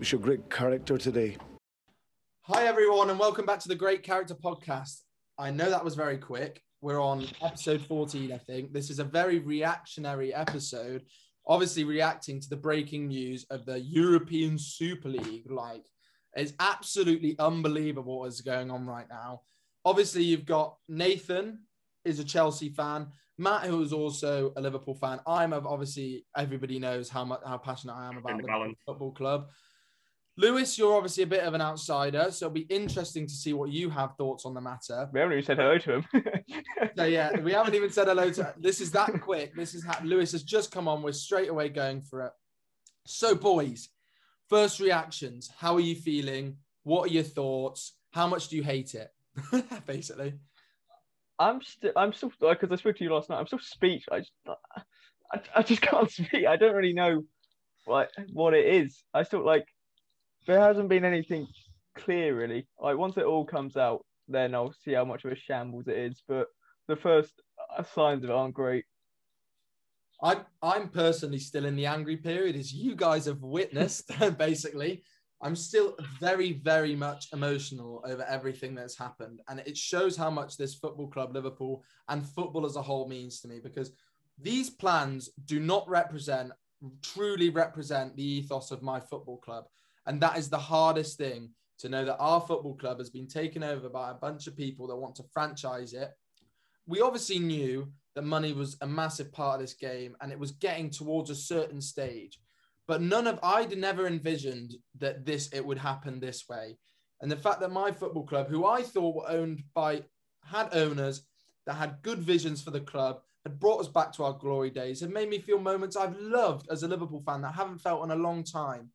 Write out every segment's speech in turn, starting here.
It's your great character today. Hi, everyone, and welcome back to the Great Character Podcast. I know that was very quick. We're on episode 14, I think. This is a very reactionary episode, obviously, reacting to the breaking news of the European Super League. Like, it's absolutely unbelievable what is going on right now. Obviously, you've got Nathan is a Chelsea fan, Matt, who is also a Liverpool fan. I'm obviously everybody knows how much how passionate I am about the Liverpool Football Club. Lewis, you're obviously a bit of an outsider, so it'll be interesting to see what you have thoughts on the matter. We haven't even said hello to him. so yeah, we haven't even said hello to. Him. This is that quick. This is how Lewis has just come on. We're straight away going for it. So, boys, first reactions. How are you feeling? What are your thoughts? How much do you hate it? Basically. I'm still, I'm still, because I spoke to you last night. I'm still speech. I just, I, I just can't speak. I don't really know what what it is. I still like there hasn't been anything clear really. Like once it all comes out, then I'll see how much of a shambles it is. But the first uh, signs of it aren't great. I'm I'm personally still in the angry period, as you guys have witnessed. basically, I'm still very, very much emotional over everything that's happened, and it shows how much this football club, Liverpool, and football as a whole means to me because these plans do not represent truly represent the ethos of my football club. And that is the hardest thing to know that our football club has been taken over by a bunch of people that want to franchise it. We obviously knew that money was a massive part of this game and it was getting towards a certain stage. But none of I'd never envisioned that this it would happen this way. And the fact that my football club, who I thought were owned by had owners that had good visions for the club, had brought us back to our glory days, had made me feel moments I've loved as a Liverpool fan that I haven't felt in a long time.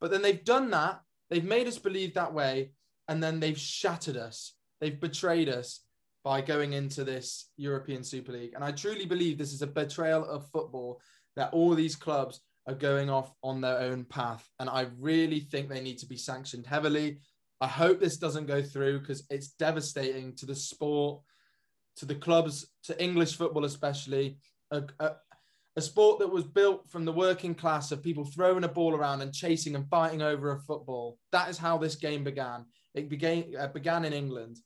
But then they've done that, they've made us believe that way, and then they've shattered us. They've betrayed us by going into this European Super League. And I truly believe this is a betrayal of football that all these clubs are going off on their own path. And I really think they need to be sanctioned heavily. I hope this doesn't go through because it's devastating to the sport, to the clubs, to English football, especially. A, a, a sport that was built from the working class of people throwing a ball around and chasing and fighting over a football. That is how this game began. It began uh, began in England,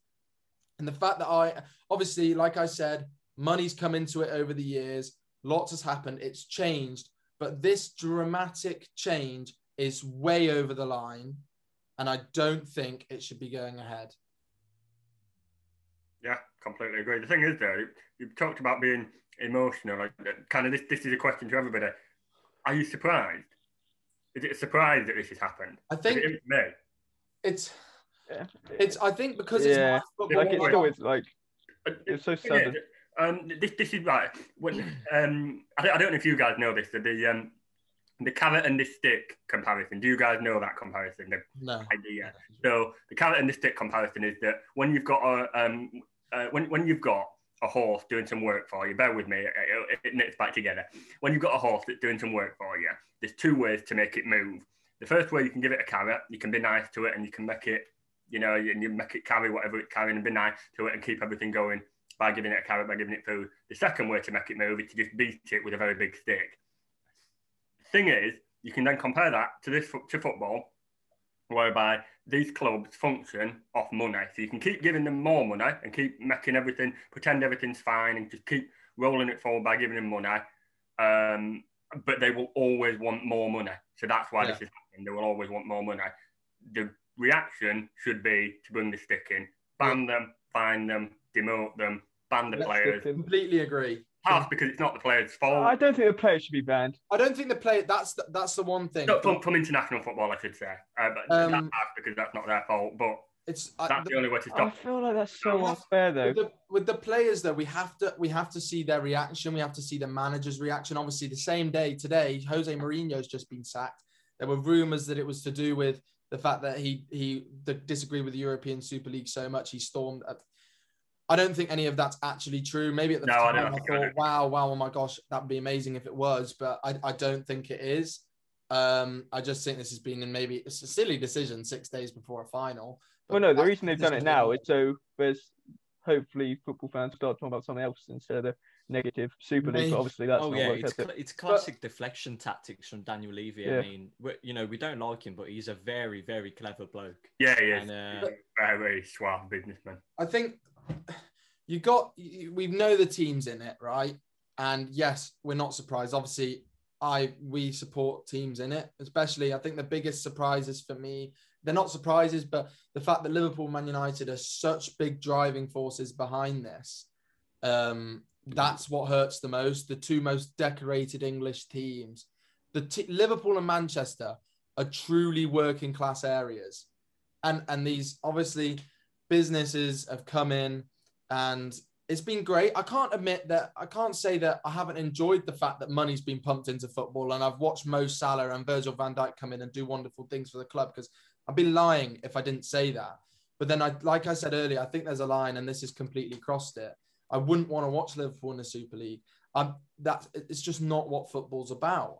and the fact that I obviously, like I said, money's come into it over the years. Lots has happened. It's changed, but this dramatic change is way over the line, and I don't think it should be going ahead. Yeah, completely agree. The thing is, though, you've talked about being emotional. Like, kind of this, this is a question to everybody. Are you surprised? Is it a surprise that this has happened? I think it me. It's, yeah. it's. I think because yeah. it's football, like it's always like it's so sudden. Um, this this is right. When um, I don't, I don't know if you guys know this. The um, the carrot and the stick comparison. Do you guys know that comparison? The no. idea. So the carrot and the stick comparison is that when you've got a um, uh, when when you've got a horse doing some work for you, bear with me, it, it, it knits back together. When you've got a horse that's doing some work for you, there's two ways to make it move. The first way you can give it a carrot, you can be nice to it and you can make it, you know, and you make it carry whatever it's carrying and be nice to it and keep everything going by giving it a carrot, by giving it food. The second way to make it move is to just beat it with a very big stick. Thing is, you can then compare that to this to football, whereby these clubs function off money. So you can keep giving them more money and keep making everything, pretend everything's fine and just keep rolling it forward by giving them money. Um, but they will always want more money. So that's why yeah. this is happening. They will always want more money. The reaction should be to bring the stick in, ban yeah. them, fine them, demote them, ban the Let's players. Completely agree. Half because it's not the player's fault. I don't think the players should be banned. I don't think the play. That's the, that's the one thing. No, from, from international football, I should say. Uh, but um, that's because that's not their fault. But it's that's the, the, only way to stop. I feel like that's so unfair, though. With the, with the, players, though, we have to we have to see their reaction. We have to see the manager's reaction. Obviously, the same day today, Jose Mourinho's just been sacked. There were rumours that it was to do with the fact that he he disagreed with the European Super League so much he stormed I don't think any of that's actually true. Maybe at the no, time I, I thought, wow, wow, oh my gosh, that'd be amazing if it was, but I, I don't think it is. Um, I just think this has been in maybe it's a silly decision six days before a final. Well, no, the reason they've done it now is so there's hopefully football fans start talking about something else instead of negative Super League, but obviously that's oh not yeah, worked, it's has it? cl- it's classic deflection tactics from Daniel Levy. Yeah. I mean, we you know, we don't like him, but he's a very, very clever bloke. Yeah, he is. And uh, He's very suave businessman. I think you got we know the teams in it, right? And yes, we're not surprised. Obviously, I we support teams in it, especially I think the biggest surprises for me, they're not surprises, but the fact that Liverpool, Man United are such big driving forces behind this. Um, that's what hurts the most. The two most decorated English teams, the t- Liverpool and Manchester, are truly working class areas, and and these obviously businesses have come in and it's been great. I can't admit that I can't say that I haven't enjoyed the fact that money's been pumped into football and I've watched Mo Salah and Virgil van Dijk come in and do wonderful things for the club because I'd be lying if I didn't say that. But then I like I said earlier, I think there's a line and this has completely crossed it. I wouldn't want to watch Liverpool in the Super League. I'm that it's just not what football's about.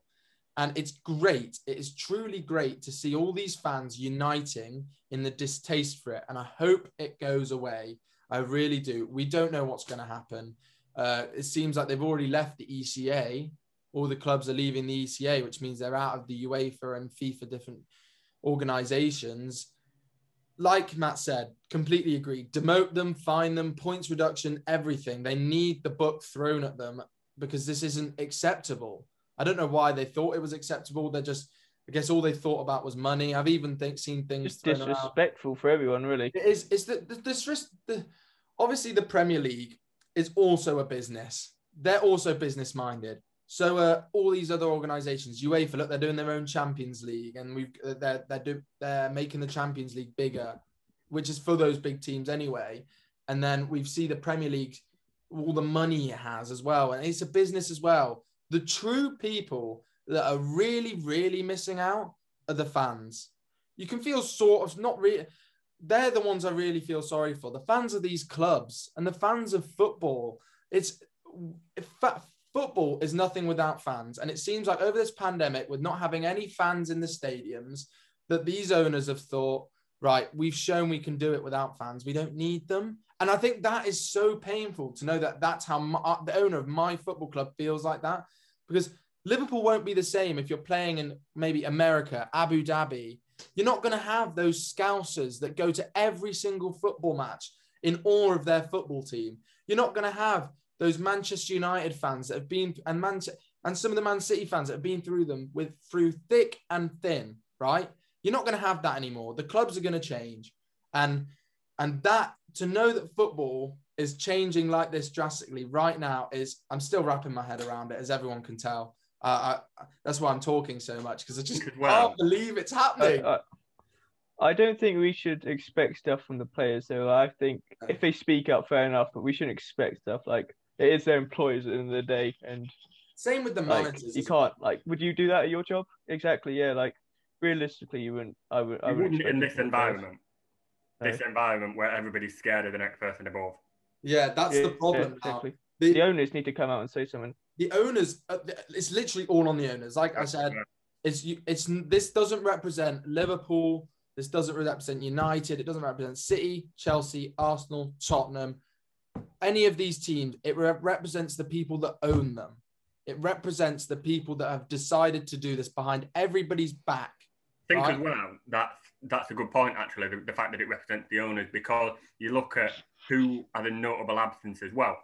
And it's great. It is truly great to see all these fans uniting in the distaste for it. And I hope it goes away. I really do. We don't know what's going to happen. Uh, it seems like they've already left the ECA. All the clubs are leaving the ECA, which means they're out of the UEFA and FIFA different organizations. Like Matt said, completely agree. Demote them, fine them, points reduction, everything. They need the book thrown at them because this isn't acceptable. I don't know why they thought it was acceptable. They're just, I guess, all they thought about was money. I've even think, seen things Just thrown around. disrespectful for everyone, really. It is. It's the the, the, stress- the obviously the Premier League is also a business. They're also business minded. So uh, all these other organisations, UEFA, look, they're doing their own Champions League, and we've uh, they're they're do, they're making the Champions League bigger, which is for those big teams anyway. And then we see the Premier League, all the money it has as well, and it's a business as well. The true people that are really really missing out are the fans. You can feel sort of not really they're the ones I really feel sorry for. The fans of these clubs and the fans of football. It's football is nothing without fans, and it seems like over this pandemic, with not having any fans in the stadiums, that these owners have thought, right, we've shown we can do it without fans. We don't need them, and I think that is so painful to know that that's how my, uh, the owner of my football club feels like that, because Liverpool won't be the same if you're playing in maybe America, Abu Dhabi, you're not going to have those scousers that go to every single football match in awe of their football team. You're not going to have those Manchester United fans that have been and Man and some of the Man City fans that have been through them with through thick and thin, right? You're not going to have that anymore. The clubs are going to change, and and that to know that football is changing like this drastically right now is I'm still wrapping my head around it, as everyone can tell. Uh, I, that's why I'm talking so much because I just Well- can't believe it's happening. I, I don't think we should expect stuff from the players. So I think if they speak up, fair enough. But we shouldn't expect stuff like it is their employers at the end of the day, and Same with the like managers. you can't like. Would you do that at your job? Exactly. Yeah. Like realistically, you wouldn't. I would. I You wouldn't wouldn't in this environment. players. Environment. This environment where everybody's scared of the next person above. Yeah, that's Yeah, the problem. yeah, now. exactly. The, The owners need to come out and say something. the owners, uh, it's literally all on the owners. Like I said, it's it's this doesn't represent Liverpool. This doesn't represent United. It doesn't represent City, Chelsea, Arsenal, Tottenham, any of these teams. It re- represents the people that own them. It represents the people that have decided to do this behind everybody's back. I think Right. as well that's that's a good point actually the, the fact that it represents the owners because you look at who are the notable absences. Well,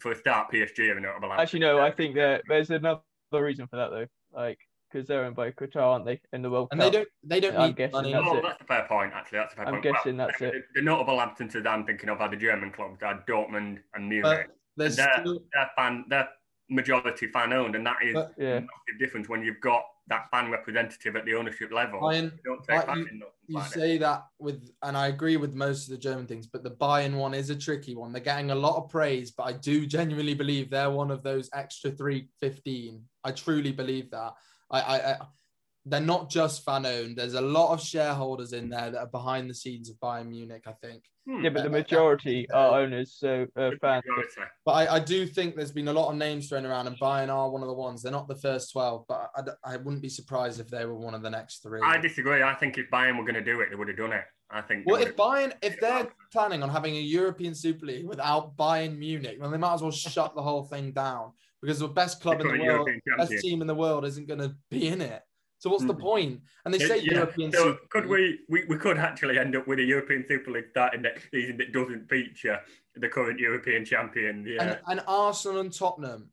for a start, PSG are a notable absence. Actually, no. I think that there's another reason for that though. Like because they're owned by Qatar, aren't they? In the World And Cup. they don't. They don't I'm need guessing money. that's oh, it. that's a fair point. Actually, that's a fair I'm point. guessing Well, that's the, it. The notable absences I'm thinking of are the German clubs, are Dortmund and Munich. But there's they're, still, they're fan, they're majority fan owned, and that is But- Yeah. a massive difference when you've got that fan representative at the ownership level. Bayern, You don't take Right, you- in you like that. say that with, and I agree with most of the German things, but the Bayern one is a tricky one. They're getting a lot of praise, but I do genuinely believe they're one of those extra 315. I truly believe that. I, I, I they're not just fan owned. There's a lot of shareholders in there that are behind the scenes of Bayern Munich. I think. Hmm. Yeah, but the Uh, majority are owners, so uh, fans. Majority. But I, I do think there's been a lot of names thrown around, and Bayern are one of the ones. They're not the first 12, but I, I wouldn't be surprised if they were one of the next three. I disagree. I think if Bayern were going to do it, they would have done it. I think. well, if Bayern, if they're planning on having a European Super League without Bayern Munich, then they might as well shut the whole thing down because the best club in the Become world, European best champion. team in the world, isn't going to be in it. So what's the Hmm. point? And they say yeah. European So Super could we, we we could actually end up with a European Super League starting next season that doesn't feature the current European champion. Yeah, And, and Arsenal and Tottenham.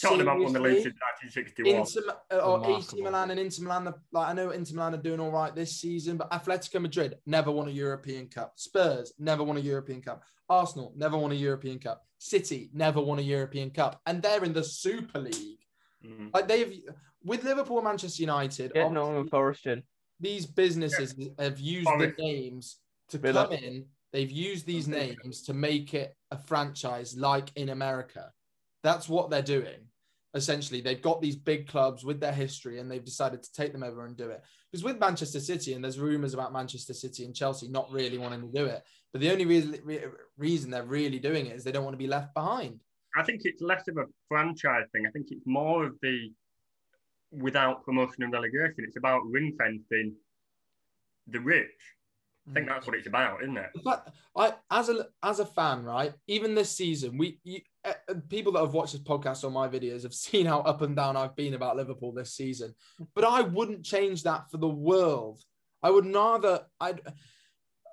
Tottenham have won the league since 1961. Inter, uh, or AC Milan and Inter Milan, like I know Inter Milan are doing all right this season, but Atletico Madrid never won a European Cup. Spurs never won a European Cup. Arsenal never won a European Cup. City never won a European Cup, and they're in the Super League. Mm. Like they've with Liverpool, and Manchester United, Get Nottingham Forest in. these businesses have used Forest. the names to Villa. come in. They've used these names to make it a franchise like in America. That's what they're doing. Essentially, they've got these big clubs with their history and they've decided to take them over and do it. Because with Manchester City, and there's rumors about Manchester City and Chelsea not really wanting to do it, but the only reason, re- reason they're really doing it is they don't want to be left behind. I think it's less of a franchise thing. I think it's more of the without promotion and relegation. It's about ring fencing the rich. I think that's what it's about, isn't it? But I as a as a fan, right? Even this season, we you, uh, uh, people that have watched this podcast or my videos have seen how up and down I've been about Liverpool this season. But I wouldn't change that for the world. I would rather I'd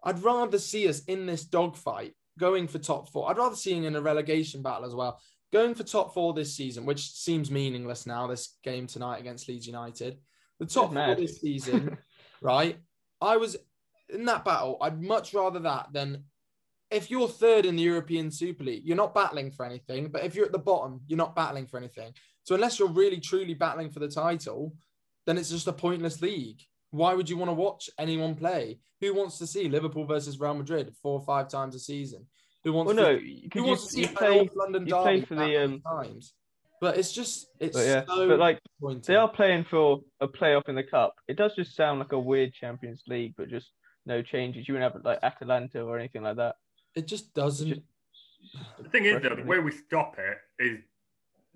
I'd rather see us in this dogfight going for top four. I'd rather seeing in a relegation battle as well. Going for top four this season, which seems meaningless now. This game tonight against Leeds United, the top four this season, right? I was in that battle. I'd much rather that than if you're third in the European Super League, you're not battling for anything. But if you're at the bottom, you're not battling for anything. So unless you're really truly battling for the title, then it's just a pointless league. Why would you want to watch anyone play? Who wants to see Liverpool versus Real Madrid four or five times a season? Who wants Well, no, to, who because wants to see you, an play, North London you play for the, um, times? But it's just it's but yeah, so but like disappointing. they are playing for a playoff in the cup. It does just sound like a weird Champions League, but just no changes. You wouldn't have like Atalanta or anything like that. It just doesn't. Just- The thing is, though, the way we stop it is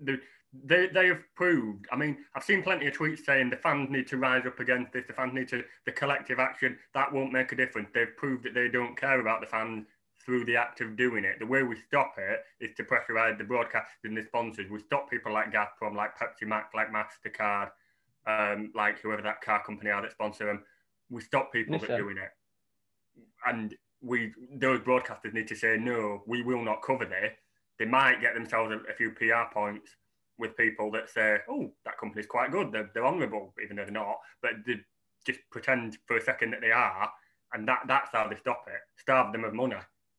the, they they have proved. I mean, I've seen plenty of tweets saying the fans need to rise up against this. The fans need to the collective action that won't make a difference. They've proved that they don't care about the fans through the act of doing it. The way we stop it is to pressurise the broadcasters and the sponsors. We stop people like Gazprom, like Pepsi Max, like Mastercard, um, like whoever that car company are that sponsor them. We stop people that are doing it, and we those broadcasters need to say no. We will not cover this. They might get themselves a, a few PR points with people that say, "Oh, that company's quite good. They're, they're honourable, even though they're not." But they just pretend for a second that they are, and that that's how they stop it. Starve them of money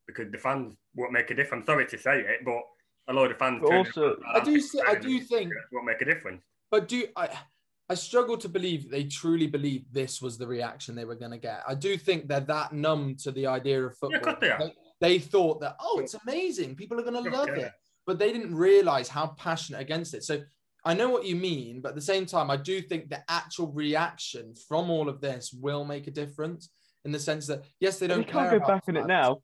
because the fans won't make a difference. Sorry to say it, but a lot of fans. But also- I do. see- I do think it won't make a difference. But do I? I struggle to believe they truly believe this was the reaction they were going to get. I do think they're that numb to the idea of football. of course they they, they thought that oh, it's amazing, people are going to Yeah, love yeah. it, but they didn't realize how passionate against it. So I know what you mean, but at the same time, I do think the actual reaction from all of this will make a difference in the sense that yes, they They don't We can't go about back on it now.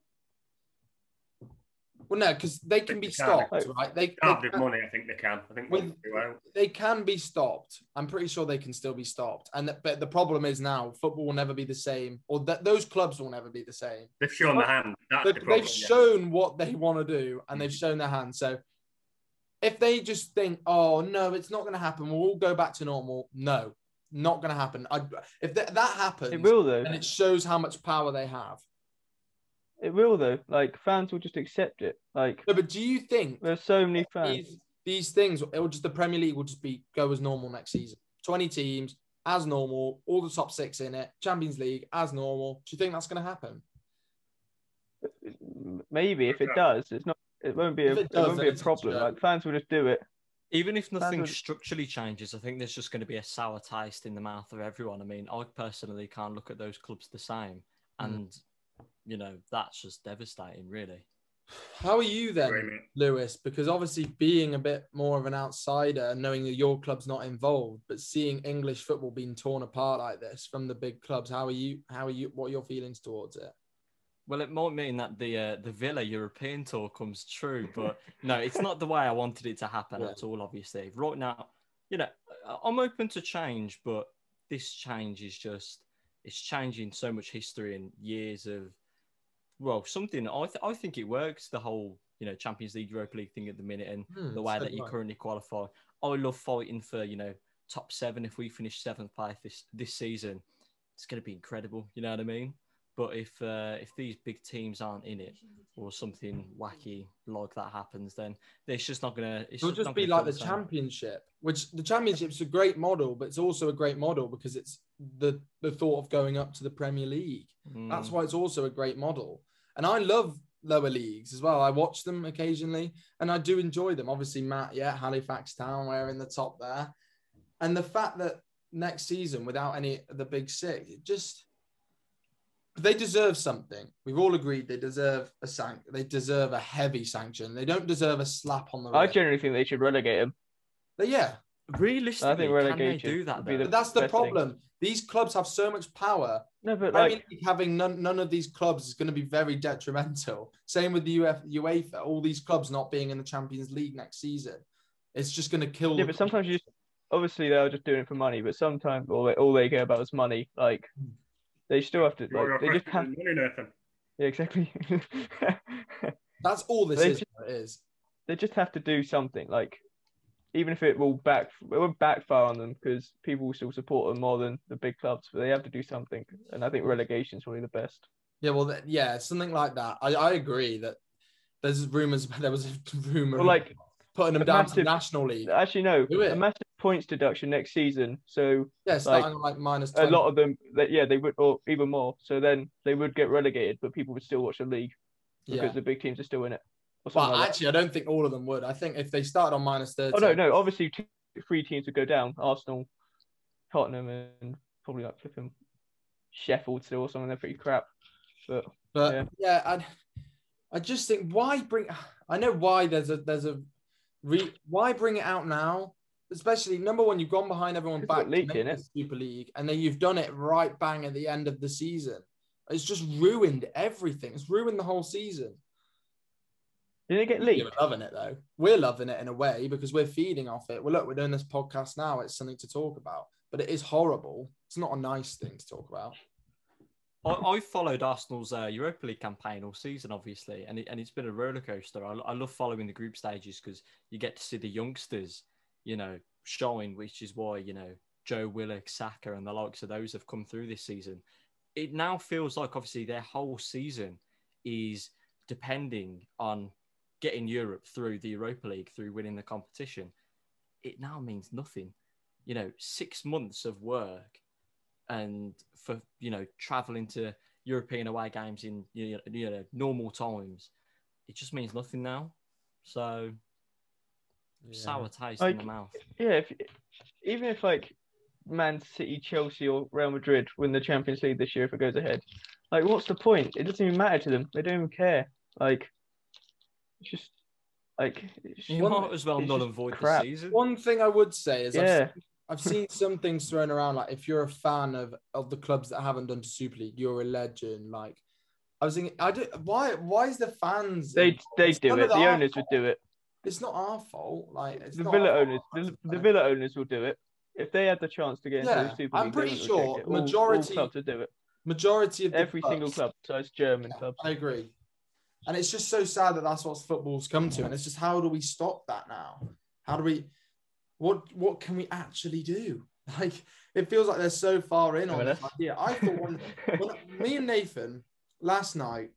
Well, no, because they can They be can't. stopped, right? They, they Starved of can- money, I think they can. I think With- they'll well. they can be stopped. I'm pretty sure they can still be stopped. And th- but the problem is now football will never be the same, or that those clubs will never be the same. They've shown the hand. That's They, the problem. they've yeah. shown what they want to do, and they've mm. shown their hand. So if they just think, "Oh no, it's not going to happen," we'll all go back to normal. No, not going to happen. I, if th- that happens, It will though. and it shows how much power they have. It will though. Like fans will just accept it. Like No, but do you think there's so many fans. these, these things, it will just the Premier League will just be go as normal next season. Twenty teams as normal, all the top six in it. Champions League as normal. Do you think that's going to happen? Maybe if it does, it's not. It won't be a. If It, it won't be a it's a problem. Like fans will just do it. Even if nothing would- structurally changes, I think there's just going to be a sour taste in the mouth of everyone. I mean, I personally can't look at those clubs the same, Mm. And you know that's just devastating, really. How are you then, Agree. Lewis? Because obviously, being a bit more of an outsider and knowing that your club's not involved, but seeing English football being torn apart like this from the big clubs, how are you? How are you? What are your feelings towards it? Well, it might mean that the uh, the Villa European tour comes true, but no, it's not the way I wanted it to happen Yeah. at all. Obviously, right now, you know, I- I'm open to change, but this change is just it's changing so much history and years of well, something I th- I think it works. The whole you know Champions League, Europa League thing at the minute, and Hmm, the way that you currently qualify. I love fighting for you know top seven. If we finish seventh, eighth this this season, it's going to be incredible. You know what I mean? But if uh, if these big teams aren't in it, or something wacky like that happens, then it's just not gonna. It's It'll just not be like the championship, which the championship's a great model, but it's also a great model because it's the the thought of going up to the Premier League. That's Mm. why it's also a great model. And I love lower leagues as well. I watch them occasionally and I do enjoy them. Obviously, Matt, yeah, Halifax Town, we're in the top there. And the fact that next season, without any of the big six, it just they deserve something. We've all agreed they deserve a sanc- they deserve a heavy sanction. They don't deserve a slap on the I generally think they should relegate him. But yeah, Realistically, I think can they do that? be though? the- that's the best thing. problem. These clubs have so much power No, but Premier like, League having none, none of these clubs is going to be very detrimental. Same with the Uf, UEFA, all these clubs not being in the Champions League next season. It's just going to kill. yeah, the but sometimes you just obviously they're just doing it for money, but sometimes all they, all they care about is money. Like they still have to. Your- your Like, they just have. question money, Nathan. Yeah, exactly. That's all this They is. just- It is. they just have to do something. Like even if it will back, it won't backfire on them because people will still support them more than the big clubs. But they have to do something, and I think relegation is probably the best. Yeah, well, yeah, something like that. I, I agree that there's rumors. There was a rumor Or like putting them down to massive- National League. actually, no, Do it. a massive points deduction next season. So Yeah, starting like, minus. a lot of them, that yeah, they would, or even more. So then they would get relegated, but people would still watch the league because Yeah. the big teams are still in it. Well, like that. actually, I don't think all of them would. I think if they started on minus thirty. Oh no, no. Obviously, two, three teams would go down: Arsenal, Tottenham, and probably like flipping Sheffield still or something. They're pretty crap. But But Yeah. yeah, I I just think why bring I know why there's a there's a re, why bring it out now? Especially number one, you've gone behind everyone back to leaked, the Super League, and then you've done it right bang at the end of the season. It's just ruined everything. It's ruined the whole season. Did it get Yeah, leaked? we're loving it though. We're loving it in a way because we're feeding off it. Well, look, we're doing this podcast now. It's something to talk about, but it is horrible. It's not a nice thing to talk about. I, I followed Arsenal's uh, Europa League campaign all season, obviously, and it, and it's been a roller coaster. I, I love following the group stages because you get to see the youngsters, you know, showing, which is why you know Joe Willock, Saka, and the likes of those have come through this season. It now feels like obviously their whole season is depending on getting Europe through the Europa League, through winning the competition. It now means nothing. You know, six months of work and for you know traveling to European away games in you know, you know normal times, it just means nothing now. So sour taste in the mouth. Yeah, if, even if like Man City, Chelsea, or Real Madrid win the Champions League this year if it goes ahead, like what's the point? It doesn't even matter to them. They don't even care. Like just like You just- might as well it's null just and void crap. the season. One thing I would say is I've Yeah, I've seen some things thrown around like if you're a fan of of the clubs that haven't done to Super League, you're a legend. Like I was thinking, I do why why is the fans they they do it. The our owners would do it. It's not our fault. Like it's The not Villa owners, the, the Villa owners will do it if they had the chance to get into Yeah, the Super League. I'm pretty sure wouldn't reject it. All- majority- all clubs would do it. majority of the Every single club, so it's German clubs. I agree. And it's just so sad that that's what football's come to. And it's just how do we stop that now? How do we what what can we actually do? Like it feels like they're so far in on this idea. I thought when, when me and Nathan last night,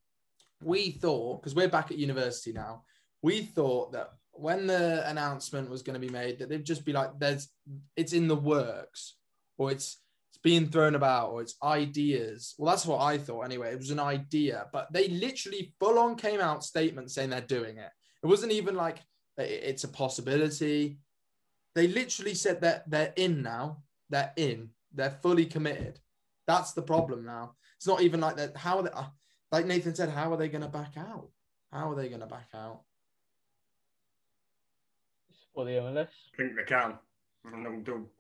we thought because we're back at university now, we thought that when the announcement was going to be made, that they'd just be like, "There's, it's in the works," or it's it's being thrown about, or it's ideas. Well, that's what I thought anyway. It was an idea, but they literally full on came out statement saying they're doing it. It wasn't even like it's a possibility. They literally said that they're in now. They're in. They're fully committed. That's the problem now. It's not even like that. How are they, uh, like Nathan said, how are they going to back out? How are they going to back out? For the MLS. I think they can. And they'll-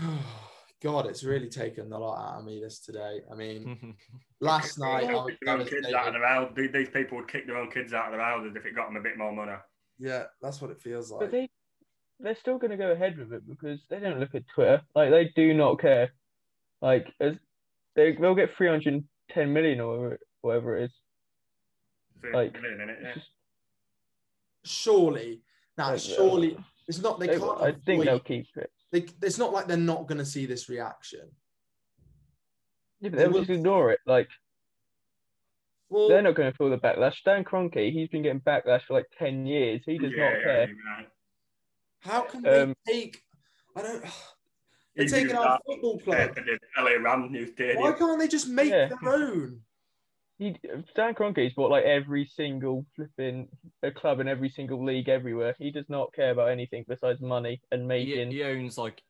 God, it's really taken a lot out of me this today. I mean, last night I was kick their own kids out of their house. These- These people would kick their own kids out of their houses if it got them a bit more money. Yeah, that's what it feels like. But like. they they're still going to go ahead with it because they don't look at Twitter. Like they do not care. Like as they they'll get 310 million or whatever, whatever it is. So, Like, million, innit? Yeah. It's just, Surely, now like, surely uh, it's not. They they- can't. I think they'll keep it. They, it's not like they're not going to see this reaction. Yeah, but They they'll just ignore it. Like Well, they're not going to feel the backlash. Stan Kroenke, he's been getting backlash for like 10 years. He does Yeah, not care. you're how can they um, take? I don't. They're taking used our football to club. LA Rams new stadium. Why can't they just make Yeah. their own? He, Stan Kroenke's bought like every single flipping a club in every single league everywhere. He does not care about anything besides money and he, making he owns like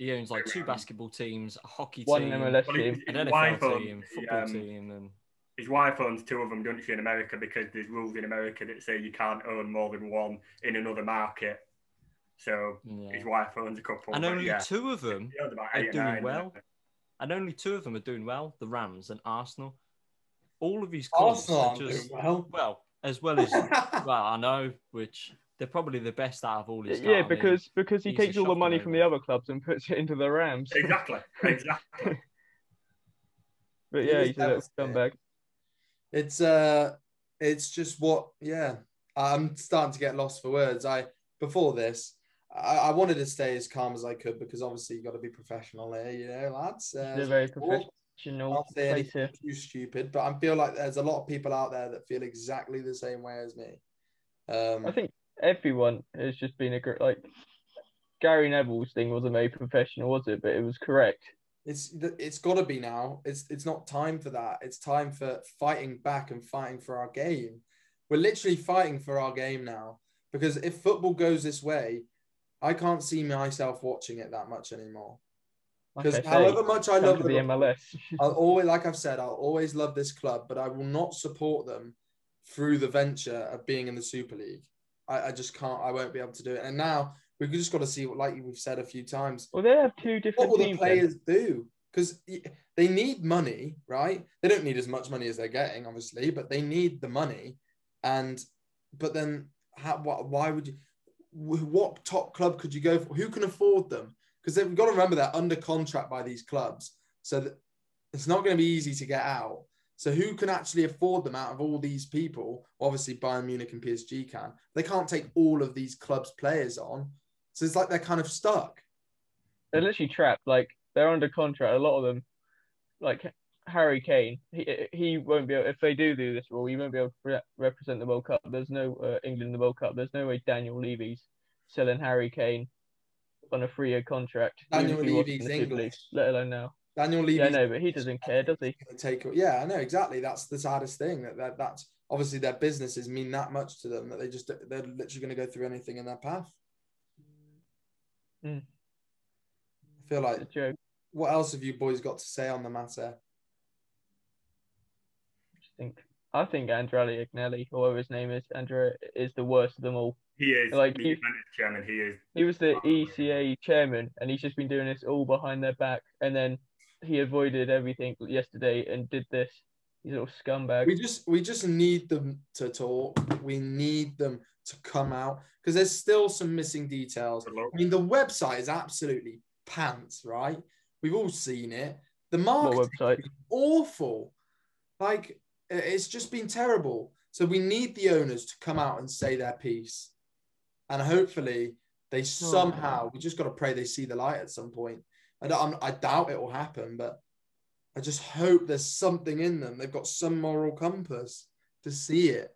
he owns like two basketball teams, a hockey one team, MLS Well, team. an NFL wife owns team, the, football um, team, and His wife owns two of them, don't she, in America, because there's rules in America that say you can't own more than one in another market. So yeah. his wife owns a couple. and only yeah, two of them, he are doing well. and only two of them are doing well: the Rams and Arsenal. All of his clubs Arsenal are just well. well, as well as well, I know, which they're probably the best out of all his. Yeah, because because he he's takes all the shocker money from the other clubs and puts it into the Rams. Exactly, exactly. But yeah, he's a scumbag. It's uh, it's just what. Yeah, I'm starting to get lost for words. I before this, I, I wanted to stay as calm as I could because obviously you got to be professional here, you know, lads. Uh, They're very well, professional I'll say anything too stupid, but I feel like there's a lot of people out there that feel exactly the same way as me. Um, I think everyone has just been a great like Gary Neville's thing wasn't very professional, was it? But it was correct. it's it's got to be now. It's it's not time for that. It's time for fighting back and fighting for our game. We're literally fighting for our game now because if football goes this way, I can't see myself watching it that much anymore. Because however much I love the MLS. I'll always, like I've said, I'll always love this club, but I will not support them through the venture of being in the Super League. I, I just can't. I won't be able to do it. And now we've just got to see what, like we've said a few times, Well, they have two different. what will the teams. then. players do? Because they need money, right? They don't need as much money as they're getting, obviously, but they need the money. And but then, how? Why, why would you? What top club could you go for? Who can afford them? Because they've got to remember they're under contract by these clubs, so it's not going to be easy to get out. So who can actually afford them out of all these people? Obviously, Bayern Munich and PSG can. They can't take all of these clubs' players on, so it's like they're kind of stuck. They're literally trapped. Like they're under contract. A lot of them, like Harry Kane, he he won't be able. If they do do this rule, he won't be able to re- represent the World Cup. There's no uh, England in the World Cup. There's no way Daniel Levy's selling Harry Kane on a three-year contract. Daniel Levy's League, English. let alone now. Daniel Levy. Yeah, I know, but he doesn't care, does he? Take yeah, I know exactly. That's the saddest thing. That, that that's obviously their businesses mean that much to them that they just they're literally going to go through anything in their path. Mm. I feel like what else have you boys got to say on the matter? I think I think Andrea Agnelli, whoever his name is, Andrea is the worst of them all. He is Like, the you- Juventus chairman. He is. He was the ECA chairman, and he's just been doing this all behind their back. And then he avoided everything yesterday and did this. He's a little scumbag. We just we just need them to talk. We need them to come out because there's still some missing details. I mean, the website is absolutely pants, right? We've all seen it. The marketing website? is awful. Like it's just been terrible. So we need the owners to come out and say their piece, and hopefully they oh, somehow. We just got to pray they see the light at some point. I don't, I'm, I doubt it will happen, but I just hope there's something in them. They've got some moral compass to see it.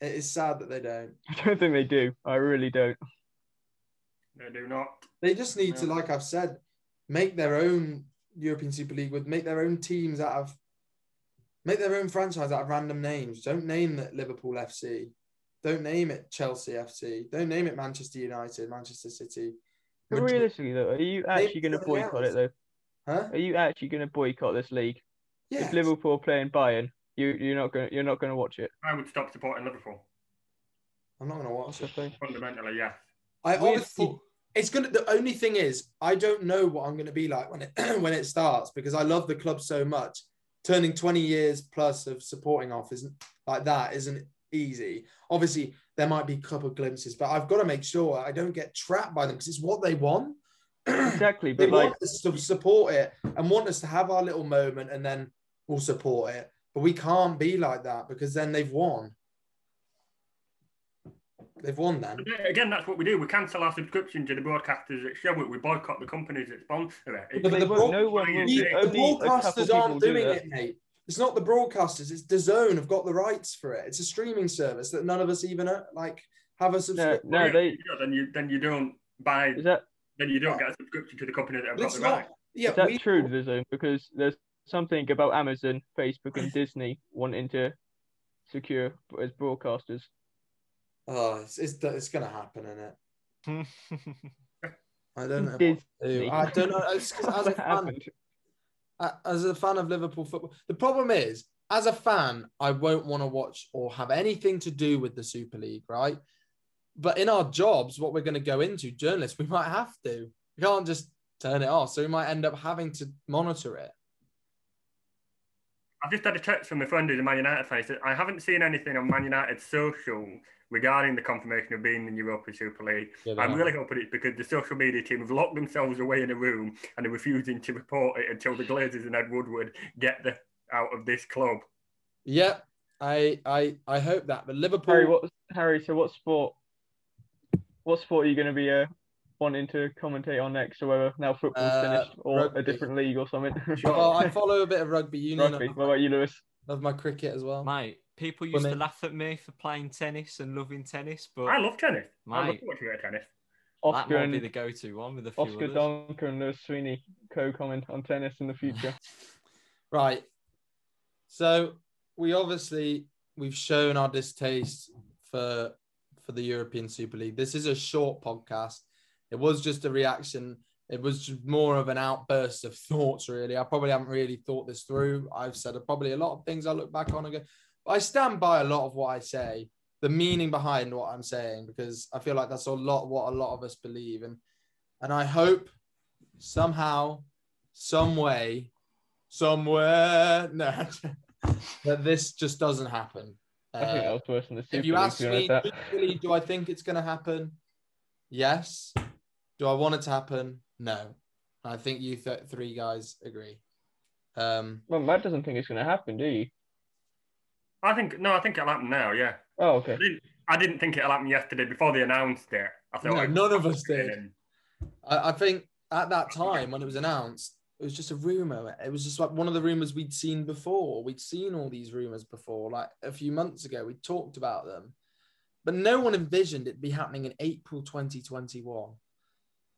It is sad that they don't. I don't think they do. I really don't. They do not. They just need to, like I've said, make their own European Super League with make their own teams out of make their own franchise out of random names. Don't name it Liverpool FC. Don't name it Chelsea FC. Don't name it Manchester United, Manchester City. But Madrid. realistically, though, are you actually going to boycott else. it, though? Huh? Are you actually going to boycott this league? Yes. If Liverpool playing Bayern, You you're not gonna you're not gonna watch it. I would stop supporting Liverpool. I'm not going to watch That's it. the. Fundamentally, yeah. I Weird obviously, fo- it's gonna. The only thing is, I don't know what I'm gonna be like when it when it starts because I love the club so much. Turning 20 years plus of supporting off isn't like that isn't easy. Obviously, there might be a couple of glimpses, but I've got to make sure I don't get trapped by them because it's what they want. Exactly, they but like want us to support it and want us to have our little moment and then we'll support it. But we can't be like that because then they've won. They've won then. Again, that's what we do. We cancel our subscription to the broadcasters that show it. We boycott the companies that sponsor it. It's but the broad- no one will. The, the the only a couple broadcasters aren't doing that. it, mate. It's not the broadcasters. It's DAZN have got the rights for it. It's a streaming service that none of us even uh, like have a subscription. no, they then you then you don't buy. is that Then you don't get a subscription to the company that have But got the not. right. Yeah, is that we, true, DAZN? Because there's something about Amazon, Facebook, and Disney wanting to secure as broadcasters. Oh, it's, it's it's gonna happen, isn't it? I don't know. Disney. I don't know. It's 'cause as a fan, happened? a- as a fan of Liverpool football, the problem is, as a fan, I won't want to watch or have anything to do with the Super League, right? But in our jobs, what we're going to go into, journalists, we might have to. We can't just turn it off. So we might end up having to monitor it. I've just had a text from a friend who's a Man United fan. I haven't seen anything on Man United's social regarding the confirmation of being in the Europa Super League. I'm really hoping it's because the social media team have locked themselves away in a room and are refusing to report it until the Glazers and Ed Woodward get the out of this club. Yeah, I I I hope that. But Liverpool, Harry, what Harry? So what sport? What sport are you going to be uh, wanting to commentate on next, or whether now football's Uh, finished, or rugby. a different league or something? well, I follow a bit of rugby union. Rugby. What about you, Lewis? love my cricket as well. Mate, people used to laugh at me for playing tennis and loving tennis, but I love tennis. I love watching a bit of tennis. that might be the go-to one with a few Oscar others. Donker and Lewis Sweeney co-comment on tennis in the future. Right. So we obviously we've shown our distaste for for the European Super League. This is a short podcast. It was just a reaction. It was just more of an outburst of thoughts, really. I probably haven't really thought this through. I've said probably a lot of things I look back on and go, but I stand by a lot of what I say, the meaning behind what I'm saying, because I feel like that's a lot what a lot of us believe. And and I hope somehow, some way, somewhere, no, that this just doesn't happen. I think that Uh, was worse than the Super if you ask me, do I think it's going to happen? Yes. Do I want it to happen? No. I think you th- three guys agree. Um, Well, Matt doesn't think it's going to happen, do you? I think no, I think it'll happen now. Yeah, Oh, I okay. didn't, I didn't think it'll happen yesterday before they announced it. I thought No, it- none of us did. I, I think at that time when it was announced, it was just a rumor. It was just like one of the rumors we'd seen before. We'd seen all these rumors before, like a few months ago. We talked about them, but no one envisioned it'd be happening in April 2021.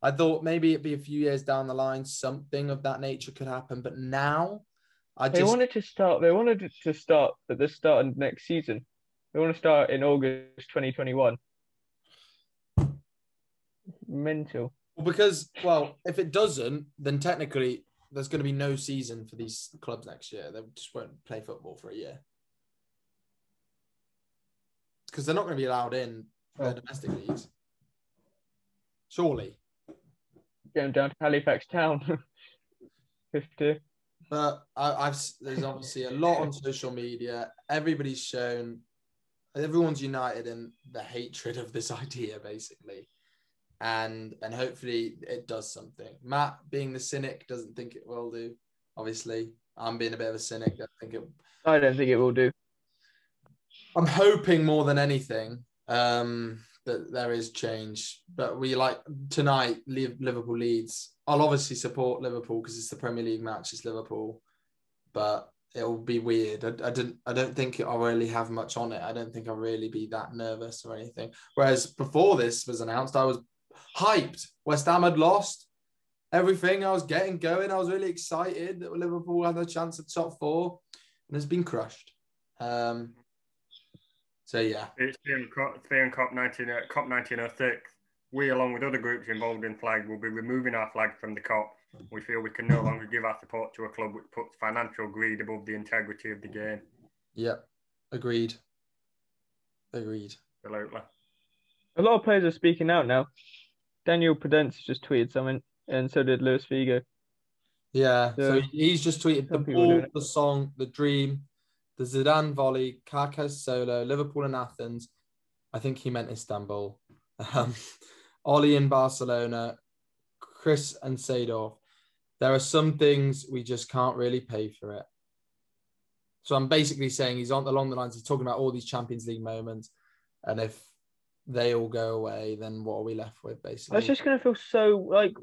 I thought maybe it'd be a few years down the line, something of that nature could happen. But now, I They just wanted to start. They wanted to start at the start of next season. They want to start in August 2021. Mental. Well, because well, if it doesn't, then technically there's going to be no season for these clubs next year. They just won't play football for a year because they're not going to be allowed in their Oh. domestic leagues. Surely, Going down to Halifax Town. 50. But I, I've there's obviously a lot on social media. Everybody's shown, everyone's united in the hatred of this idea, basically. And and hopefully it does something. Matt, being the cynic, doesn't think it will do. Obviously, I'm being a bit of a cynic. I think it. I don't think it will do. I'm hoping more than anything um, that there is change. But we like tonight. Liv- Liverpool Leeds. I'll obviously support Liverpool because it's the Premier League match. It's Liverpool, but it'll be weird. I, I didn't. I don't think I'll really have much on it. I don't think I'll really be that nervous or anything. Whereas before this was announced, I was hyped. West Ham had lost everything. I was getting going. I was really excited that Liverpool had a chance at top four, and it's been crushed. Um, so yeah, It's been Co- Spion Kop 19, uh, Kop 1906. We, along with other groups involved in flag, will be removing our flag from the Kop. We feel we can no longer give our support to a club which puts financial greed above the integrity of the game. Yep. Agreed. Agreed. Absolutely. A lot of players are speaking out now. Daniel Prudence just tweeted something, and so did Luis Figo. Yeah. So So, he's just tweeted the some people are doing ball, the song, the dream, the Zidane volley, Kaká's solo, Liverpool and Athens. I think he meant Istanbul. Um, Ole in Barcelona, Chris and Sadorf. There are some things we just can't really pay for it. So I'm basically saying he's on along the lines. He's talking about all these Champions League moments, and if they all go away, then what are we left with? Basically, It's just gonna feel so like,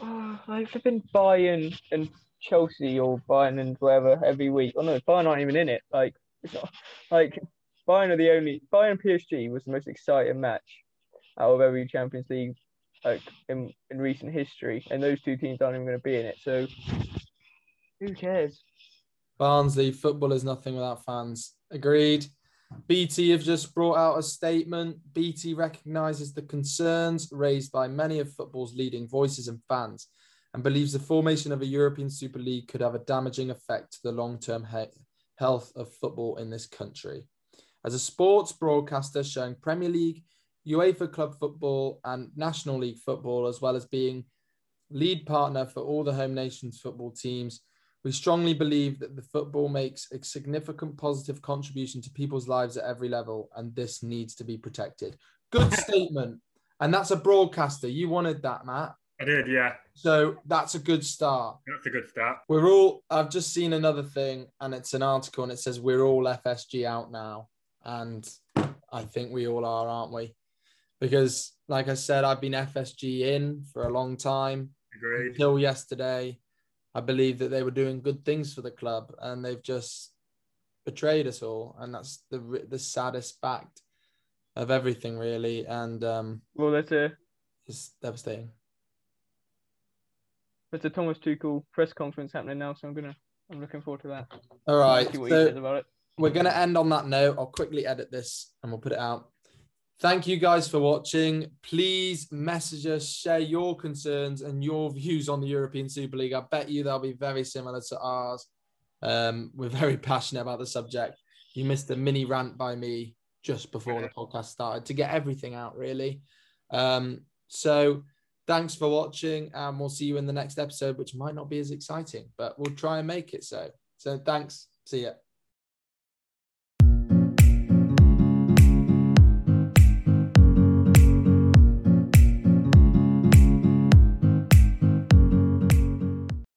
like been Bayern and Chelsea or Bayern and whatever every week. Oh no, Bayern aren't even in it. Like it's not like Bayern are the only Bayern PSG was the most exciting match out of every Champions League like in, in recent history, and those two teams aren't even going to be in it. So who cares? Barnsley, football is nothing without fans. Agreed. BT have just brought out a statement. BT recognises the concerns raised by many of football's leading voices and fans and believes the formation of a European Super League could have a damaging effect to the long term he- health of football in this country. As a sports broadcaster showing Premier League, UEFA club football, and National League football, as well as being lead partner for all the home nations football teams, we strongly believe that the football makes a significant positive contribution to people's lives at every level, and this needs to be protected. Good statement. And that's a broadcaster. You wanted that, Matt. I did, yeah. So that's a good start. That's a good start. We're all, I've just seen another thing, and it's an article, and it says we're all FSG out now. And I think we all are, aren't we? Because, like I said, I've been FSG in for a long time Agreed. until yesterday. I believe that they were doing good things for the club, and they've just betrayed us all, and that's the the saddest fact of everything, really, and um, Well, that's a it's devastating. there's a Thomas Tuchel press conference happening now, so I'm gonna I'm looking forward to that. All right, See what he so says about it. we're going to end on that note. I'll quickly edit this and we'll put it out. Thank you guys for watching. Please message us, share your concerns and your views on the European Super League. I bet you they'll be very similar to ours. Um, we're very passionate about the subject. You missed a mini rant by me just before the podcast started to get everything out, really. Um, so thanks for watching, and we'll see you in the next episode, which might not be as exciting, but we'll try and make it so. So thanks. See ya.